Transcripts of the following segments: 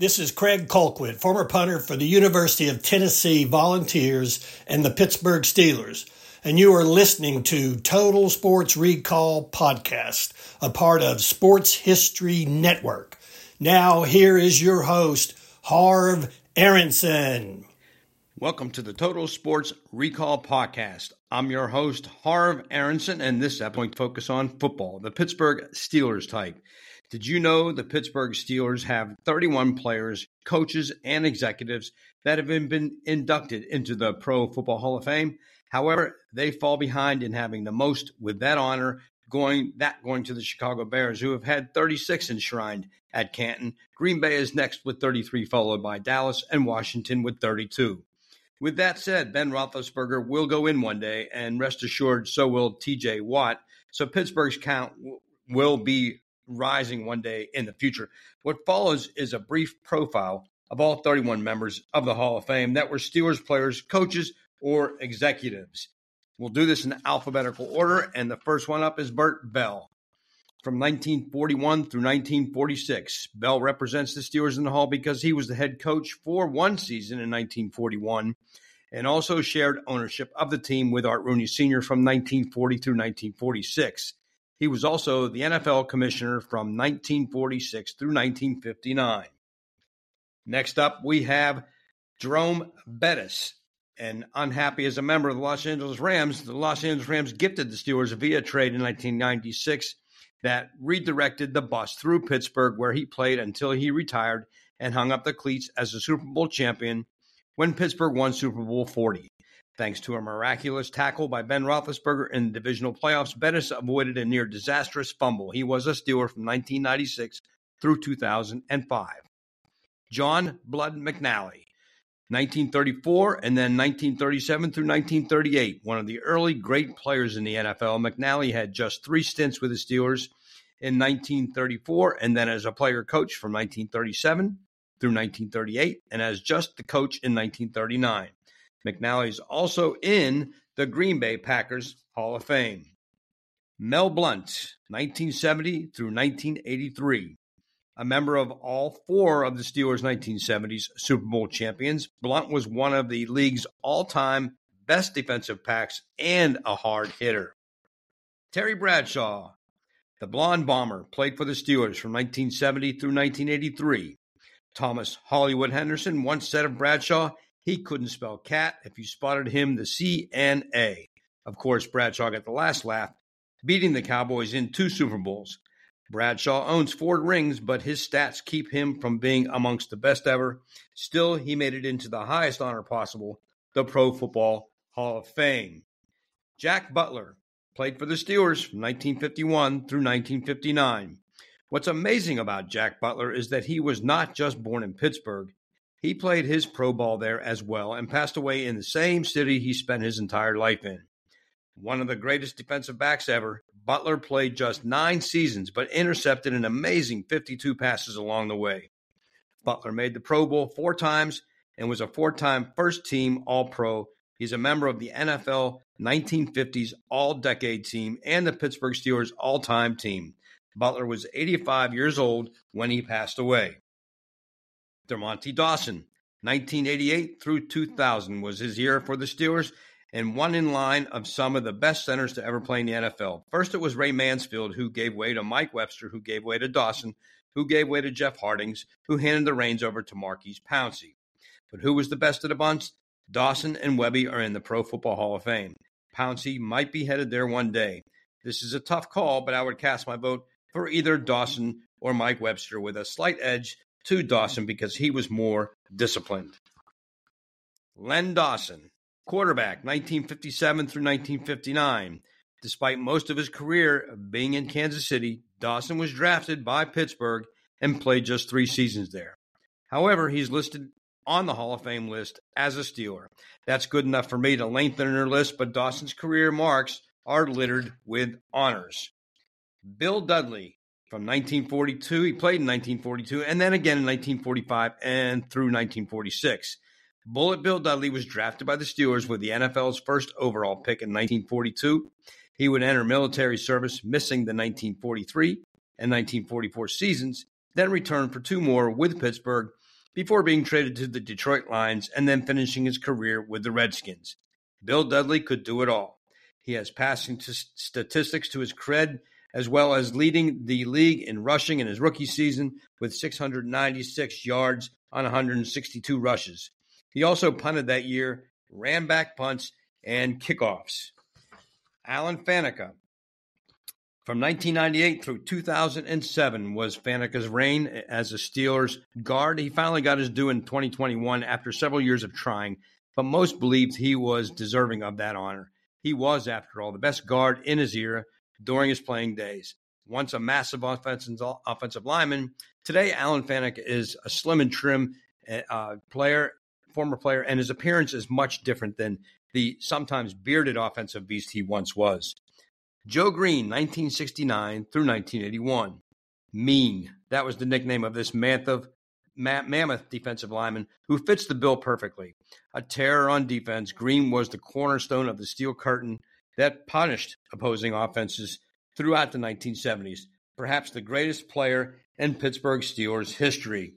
This is Craig Colquitt, former punter for the University of Tennessee Volunteers and the Pittsburgh Steelers, and you are listening to Total Sports Recall Podcast, a part of Sports History Network. Now, here is your host, Harv Aronson. Welcome to the Total Sports Recall Podcast. I'm your host, Harv Aronson, and this episode focus on football, the Pittsburgh Steelers type. Did you know the Pittsburgh Steelers have 31 players, coaches, and executives that have been inducted into the Pro Football Hall of Fame? However, they fall behind in having the most with that honor going that going to the Chicago Bears, who have had 36 enshrined at Canton. Green Bay is next with 33, followed by Dallas and Washington with 32. With that said, Ben Roethlisberger will go in one day, and rest assured, so will T.J. Watt. So Pittsburgh's count will be rising one day in the future. What follows is a brief profile of all 31 members of the Hall of Fame that were Steelers players, coaches, or executives. We'll do this in alphabetical order, and the first one up is Bert Bell. From 1941 through 1946, Bell represents the Steelers in the Hall because he was the head coach for one season in 1941 and also shared ownership of the team with Art Rooney Sr. from 1940 through 1946. He was also the NFL commissioner from 1946 through 1959. Next up, we have Jerome Bettis. And unhappy as a member of the Los Angeles Rams, the Los Angeles Rams gifted the Steelers via trade in 1996 that redirected the bus through Pittsburgh, where he played until he retired and hung up the cleats as a Super Bowl champion when Pittsburgh won Super Bowl 40. Thanks to a miraculous tackle by Ben Roethlisberger in the divisional playoffs, Bettis avoided a near disastrous fumble. He was a Steeler from 1996 through 2005. John Blood McNally, 1934 and then 1937 through 1938. One of the early great players in the NFL, McNally had just three stints with the Steelers in 1934 and then as a player coach from 1937 through 1938 and as just the coach in 1939. McNally is also in the Green Bay Packers Hall of Fame. Mel Blount, 1970 through 1983. A member of all four of the Steelers' 1970s Super Bowl champions, Blount was one of the league's all time best defensive backs and a hard hitter. Terry Bradshaw, the blonde bomber, played for the Steelers from 1970 through 1983. Thomas Hollywood Henderson once said of Bradshaw, he couldn't spell cat if you spotted him the C N A. Of course, Bradshaw got the last laugh, beating the Cowboys in two Super Bowls. Bradshaw owns four rings, but his stats keep him from being amongst the best ever. Still, he made it into the highest honor possible, the Pro Football Hall of Fame. Jack Butler played for the Steelers from 1951 through 1959. What's amazing about Jack Butler is that he was not just born in Pittsburgh, he played his pro ball there as well and passed away in the same city he spent his entire life in. One of the greatest defensive backs ever, Butler played just nine seasons but intercepted an amazing 52 passes along the way. Butler made the Pro Bowl four times and was a four time first team All Pro. He's a member of the NFL 1950s All Decade team and the Pittsburgh Steelers all time team. Butler was 85 years old when he passed away. Dermontti Dawson. 1988 through 2000 was his year for the Steelers and one in line of some of the best centers to ever play in the NFL. First, it was Ray Mansfield, who gave way to Mike Webster, who gave way to Dawson, who gave way to Jeff Hartings, who handed the reins over to Maurkice Pouncey. But who was the best of the bunch? Dawson and Webby are in the Pro Football Hall of Fame. Pouncey might be headed there one day. This is a tough call, but I would cast my vote for either Dawson or Mike Webster with a slight edge to Dawson because he was more disciplined. Len Dawson, quarterback, 1957 through 1959. Despite most of his career being in Kansas City, Dawson was drafted by Pittsburgh and played just three seasons there. However, he's listed on the Hall of Fame list as a Steeler. That's good enough for me to lengthen her list, but Dawson's career marks are littered with honors. Bill Dudley, from 1942. He played in 1942 and then again in 1945 and through 1946. Bullet Bill Dudley was drafted by the Steelers with the NFL's first overall pick in 1942. He would enter military service, missing the 1943 and 1944 seasons, then returned for two more with Pittsburgh before being traded to the Detroit Lions and then finishing his career with the Redskins. Bill Dudley could do it all. He has passing t- statistics to his cred, as well as leading the league in rushing in his rookie season with 696 yards on 162 rushes. He also punted that year, ran back punts, and kickoffs. Alan Faneca. From 1998 through 2007 was Faneca's reign as a Steelers guard. He finally got his due in 2021 after several years of trying, but most believed he was deserving of that honor. He was, after all, the best guard in his era during his playing days. Once a massive offensive, offensive lineman, today Alan Faneca is a slim and trim uh, player, former player, and his appearance is much different than the sometimes bearded offensive beast he once was. Joe Greene, 1969 through 1981. Mean. That was the nickname of this mammoth, mammoth defensive lineman who fits the bill perfectly. A terror on defense, Greene was the cornerstone of the steel curtain that punished opposing offenses throughout the 1970s. Perhaps the greatest player in Pittsburgh Steelers history.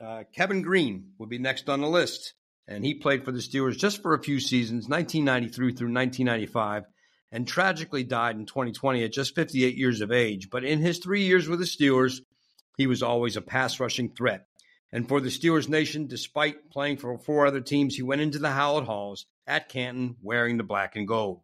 uh, Kevin Greene would be next on the list, and he played for the Steelers just for a few seasons, 1993 through 1995, and tragically died in 2020 at just 58 years of age. But in his three years with the Steelers, he was always a pass rushing threat. And for the Steelers Nation, despite playing for four other teams, he went into the Hallett Halls at Canton wearing the black and gold.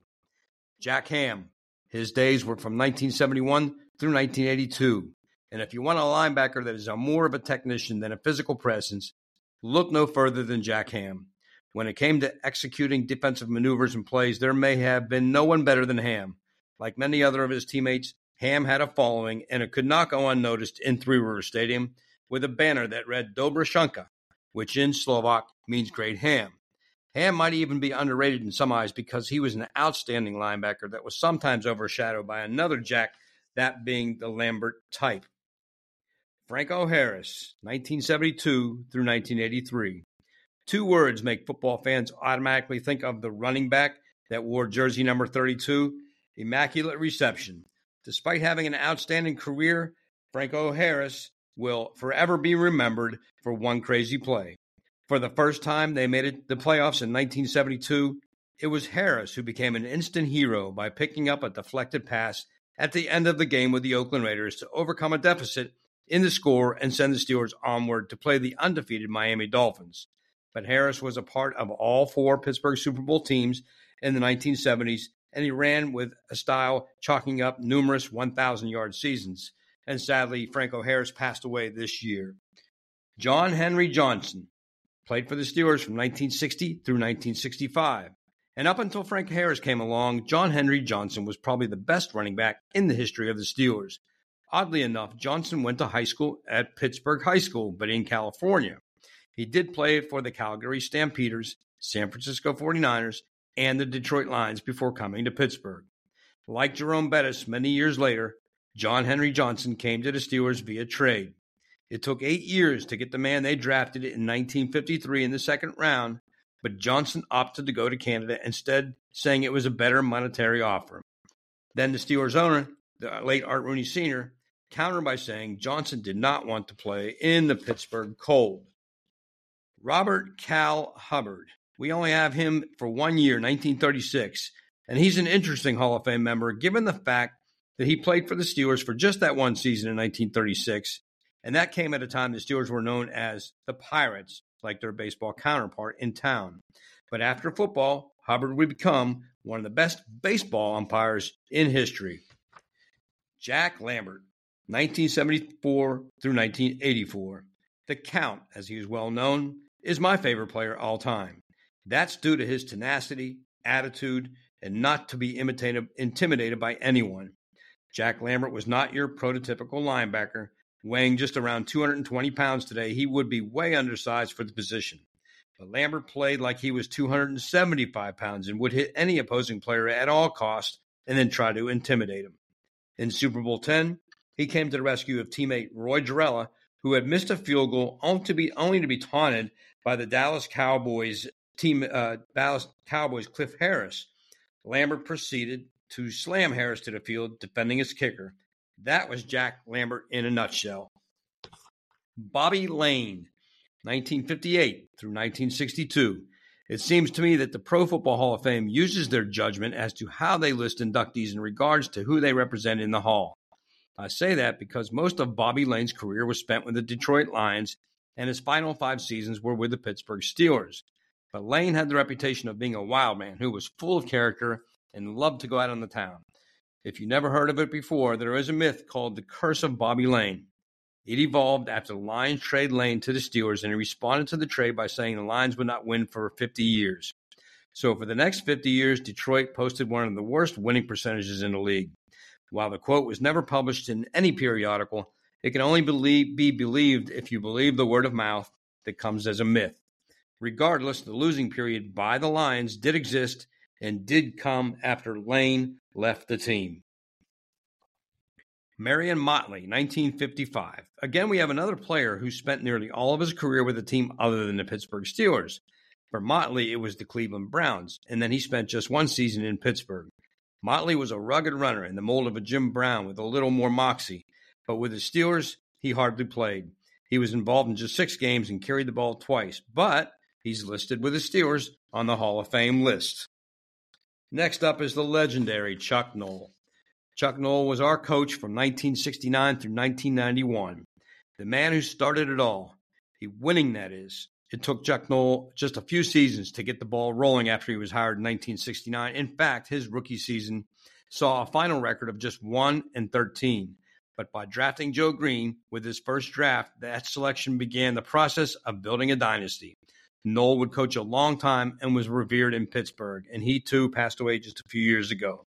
Jack Ham, his days were from 1971 through 1982. And if you want a linebacker that is a more of a technician than a physical presence, look no further than Jack Ham. When it came to executing defensive maneuvers and plays, there may have been no one better than Ham. Like many other of his teammates, Ham had a following, and it could not go unnoticed in Three River Stadium with a banner that read Dobre Shunka, which in Slovak means great ham. Ham might even be underrated in some eyes because he was an outstanding linebacker that was sometimes overshadowed by another Jack, that being the Lambert type. Franco Harris, 1972 through 1983. Two words make football fans automatically think of the running back that wore jersey number 32 immaculate reception. Despite having an outstanding career, Franco Harris will forever be remembered for one crazy play. For the first time they made it the playoffs in 1972, it was Harris who became an instant hero by picking up a deflected pass at the end of the game with the Oakland Raiders to overcome a deficit in the score and send the Steelers onward to play the undefeated Miami Dolphins but Harris was a part of all four Pittsburgh Super Bowl teams in the 1970s, and he ran with a style chalking up numerous 1,000 yard seasons. And sadly, Franco Harris passed away this year. John Henry Johnson played for the Steelers from 1960 through 1965. And up until Frank Harris came along, John Henry Johnson was probably the best running back in the history of the Steelers. Oddly enough, Johnson went to high school at Pittsburgh High School, but in California. He did play for the Calgary Stampeders, San Francisco 49ers, and the Detroit Lions before coming to Pittsburgh. Like Jerome Bettis many years later, John Henry Johnson came to the Steelers via trade. It took eight years to get the man they drafted in 1953 in the second round, but Johnson opted to go to Canada instead, saying it was a better monetary offer. Then the Steelers owner, the late Art Rooney Sr., countered by saying Johnson did not want to play in the Pittsburgh cold. Robert Cal Hubbard. We only have him for one year, 1936, and he's an interesting Hall of Fame member given the fact that he played for the Steelers for just that one season in 1936, and that came at a time the Steelers were known as the Pirates, like their baseball counterpart in town. But after football, Hubbard would become one of the best baseball umpires in history. Jack Lambert, 1974 through 1984. The Count, as he is well known, is my favorite player all time. That's due to his tenacity, attitude, and not to be imitated, intimidated by anyone. Jack Lambert was not your prototypical linebacker. Weighing just around 220 pounds today, he would be way undersized for the position. But Lambert played like he was 275 pounds and would hit any opposing player at all costs and then try to intimidate him. In Super Bowl 10, he came to the rescue of teammate Roy Gerela, who had missed a field goal only to be, only to be taunted by the Dallas Cowboys team, uh, Dallas Cowboys Cliff Harris. Lambert proceeded to slam Harris to the field, defending his kicker. That was Jack Lambert in a nutshell. Bobby Layne, 1958 through 1962. It seems to me that the Pro Football Hall of Fame uses their judgment as to how they list inductees in regards to who they represent in the Hall. I say that because most of Bobby Layne's career was spent with the Detroit Lions, and his final five seasons were with the Pittsburgh Steelers. But Layne had the reputation of being a wild man who was full of character and loved to go out on the town. If you never heard of it before, there is a myth called the Curse of Bobby Layne. It evolved after the Lions trade Layne to the Steelers, and he responded to the trade by saying the Lions would not win for 50 years. So for the next 50 years, Detroit posted one of the worst winning percentages in the league. While the quote was never published in any periodical, it can only believe, be believed if you believe the word of mouth that comes as a myth. Regardless, the losing period by the Lions did exist and did come after Layne left the team. Marion Motley, 1955. Again, we have another player who spent nearly all of his career with a team other than the Pittsburgh Steelers. For Motley, it was the Cleveland Browns, and then he spent just one season in Pittsburgh. Motley was a rugged runner in the mold of a Jim Brown with a little more moxie, but with the Steelers, he hardly played. He was involved in just six games and carried the ball twice, but he's listed with the Steelers on the Hall of Fame list. Next up is the legendary Chuck Noll. Chuck Noll was our coach from 1969 through 1991. The man who started it all. He winning, that is. It took Chuck Noll just a few seasons to get the ball rolling after he was hired in 1969. In fact, his rookie season saw a final record of just 1 and 13. But by drafting Joe Greene with his first draft, that selection began the process of building a dynasty. Noll would coach a long time and was revered in Pittsburgh, and he too passed away just a few years ago.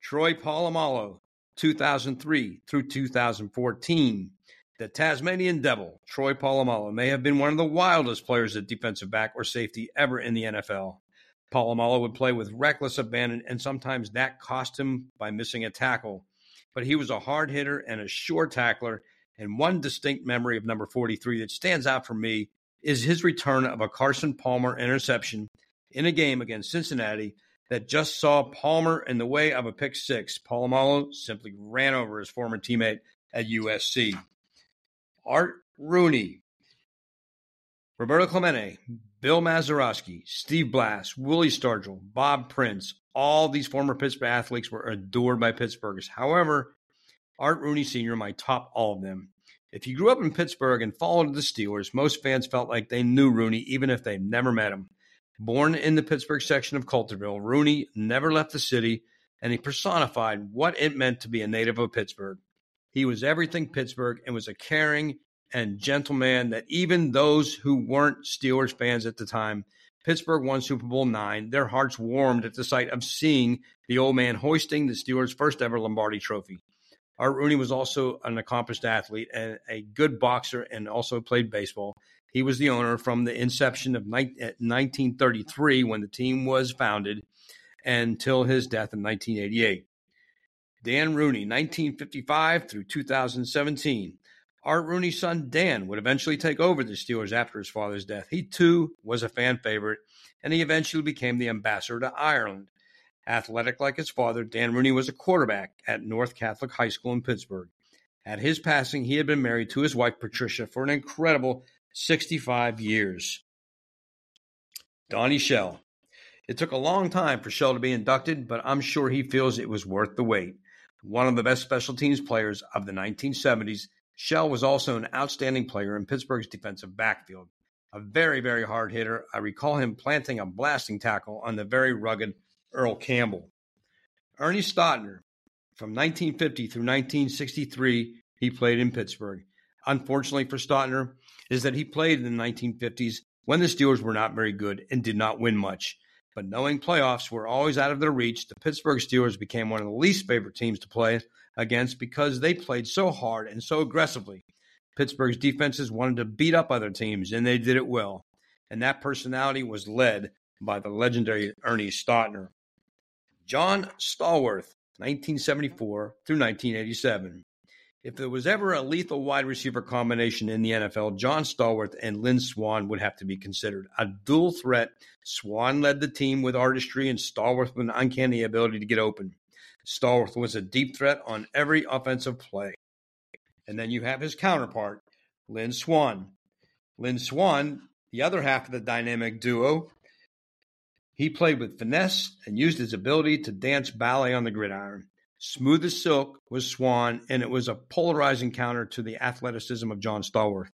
Troy Polamalu, 2003 through 2014. The Tasmanian Devil, Troy Polamalu, may have been one of the wildest players at defensive back or safety ever in the NFL. Polamalu would play with reckless abandon, and sometimes that cost him by missing a tackle. But he was a hard hitter and a sure tackler, and one distinct memory of number 43 that stands out for me is his return of a Carson Palmer interception in a game against Cincinnati that just saw Palmer in the way of a pick six. Polamalu simply ran over his former teammate at USC. Art Rooney, Roberto Clemente, Bill Mazeroski, Steve Blass, Willie Stargell, Bob Prince, all these former Pittsburgh athletes were adored by Pittsburghers. However, Art Rooney Sr. might top all of them. If you grew up in Pittsburgh and followed the Steelers, most fans felt like they knew Rooney even if they never met him. Born in the Pittsburgh section of Coulterville, Rooney never left the city, and he personified what it meant to be a native of Pittsburgh. He was everything Pittsburgh and was a caring and gentle man that even those who weren't Steelers fans at the time, Pittsburgh won Super Bowl nine, their hearts warmed at the sight of seeing the old man hoisting the Steelers' first ever Lombardi trophy. Art Rooney was also an accomplished athlete and a good boxer and also played baseball. He was the owner from the inception of 1933 when the team was founded until his death in 1988. Dan Rooney, 1955 through 2017. Art Rooney's son Dan would eventually take over the Steelers after his father's death. He too was a fan favorite, and he eventually became the ambassador to Ireland. Athletic like his father, Dan Rooney was a quarterback at North Catholic High School in Pittsburgh. At his passing, he had been married to his wife Patricia for an incredible 65 years. Donnie Shell. It took a long time for Shell to be inducted, but I'm sure he feels it was worth the wait. One of the best special teams players of the 1970s, Shell was also an outstanding player in Pittsburgh's defensive backfield. A very, very hard hitter. I recall him planting a blasting tackle on the very rugged Earl Campbell. Ernie Stautner. From 1950 through 1963, he played in Pittsburgh. Unfortunately for Stautner, is that he played in the 1950s when the Steelers were not very good and did not win much. But knowing playoffs were always out of their reach, the Pittsburgh Steelers became one of the least favorite teams to play against because they played so hard and so aggressively. Pittsburgh's defenses wanted to beat up other teams, and they did it well. And that personality was led by the legendary Ernie Stautner. John Stallworth, 1974 through 1987. If there was ever a lethal wide receiver combination in the NFL, John Stallworth and Lynn Swann would have to be considered. A dual threat, Swann led the team with artistry and Stallworth with an uncanny ability to get open. Stallworth was a deep threat on every offensive play. And then you have his counterpart, Lynn Swann. Lynn Swann, the other half of the dynamic duo, he played with finesse and used his ability to dance ballet on the gridiron. Smooth as silk was Swann, and it was a polarizing counter to the athleticism of John Stallworth.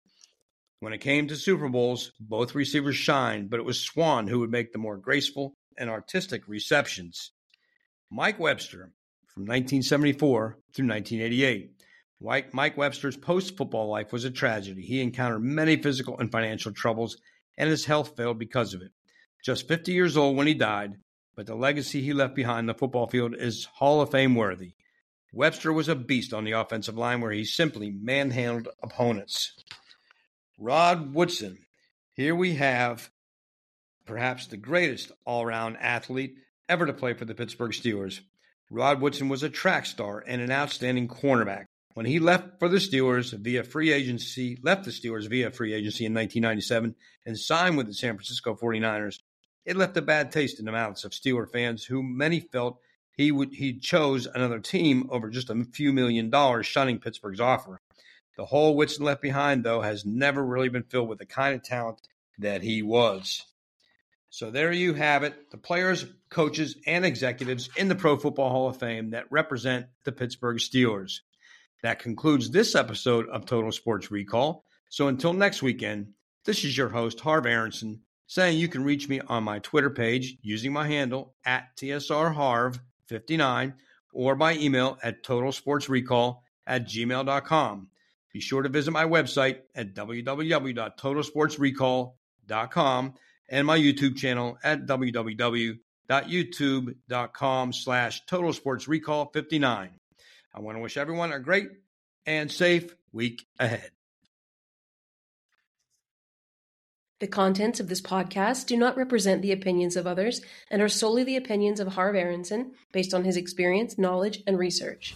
When it came to Super Bowls, both receivers shined, but it was Swann who would make the more graceful and artistic receptions. Mike Webster, from 1974 through 1988. Mike Webster's post football life was a tragedy. He encountered many physical and financial troubles, and his health failed because of it. Just 50 years old when he died, but the legacy he left behind the football field is Hall of Fame worthy. Webster was a beast on the offensive line where he simply manhandled opponents. Rod Woodson. Here we have perhaps the greatest all round athlete ever to play for the Pittsburgh Steelers. Rod Woodson was a track star and an outstanding cornerback. When he left for the Steelers via free agency, left the Steelers via free agency in 1997 and signed with the San Francisco 49ers, it left a bad taste in the mouths of Steeler fans who many felt he would he chose another team over just a few million dollars, shunning Pittsburgh's offer. The hole Woodson left behind, though, has never really been filled with the kind of talent that he was. So there you have it the players, coaches, and executives in the Pro Football Hall of Fame that represent the Pittsburgh Steelers. That concludes this episode of Total Sports Recall. So until next weekend, this is your host, Harv Aronson, saying you can reach me on my Twitter page using my handle at TSRHarv59 or by email at totalsportsrecall at gmail.com. Be sure to visit my website at www.totalsportsrecall.com and my YouTube channel at www.youtube.com slash totalsportsrecall59. I want to wish everyone a great and safe week ahead. The contents of this podcast do not represent the opinions of others and are solely the opinions of Harv Aronson based on his experience, knowledge, and research.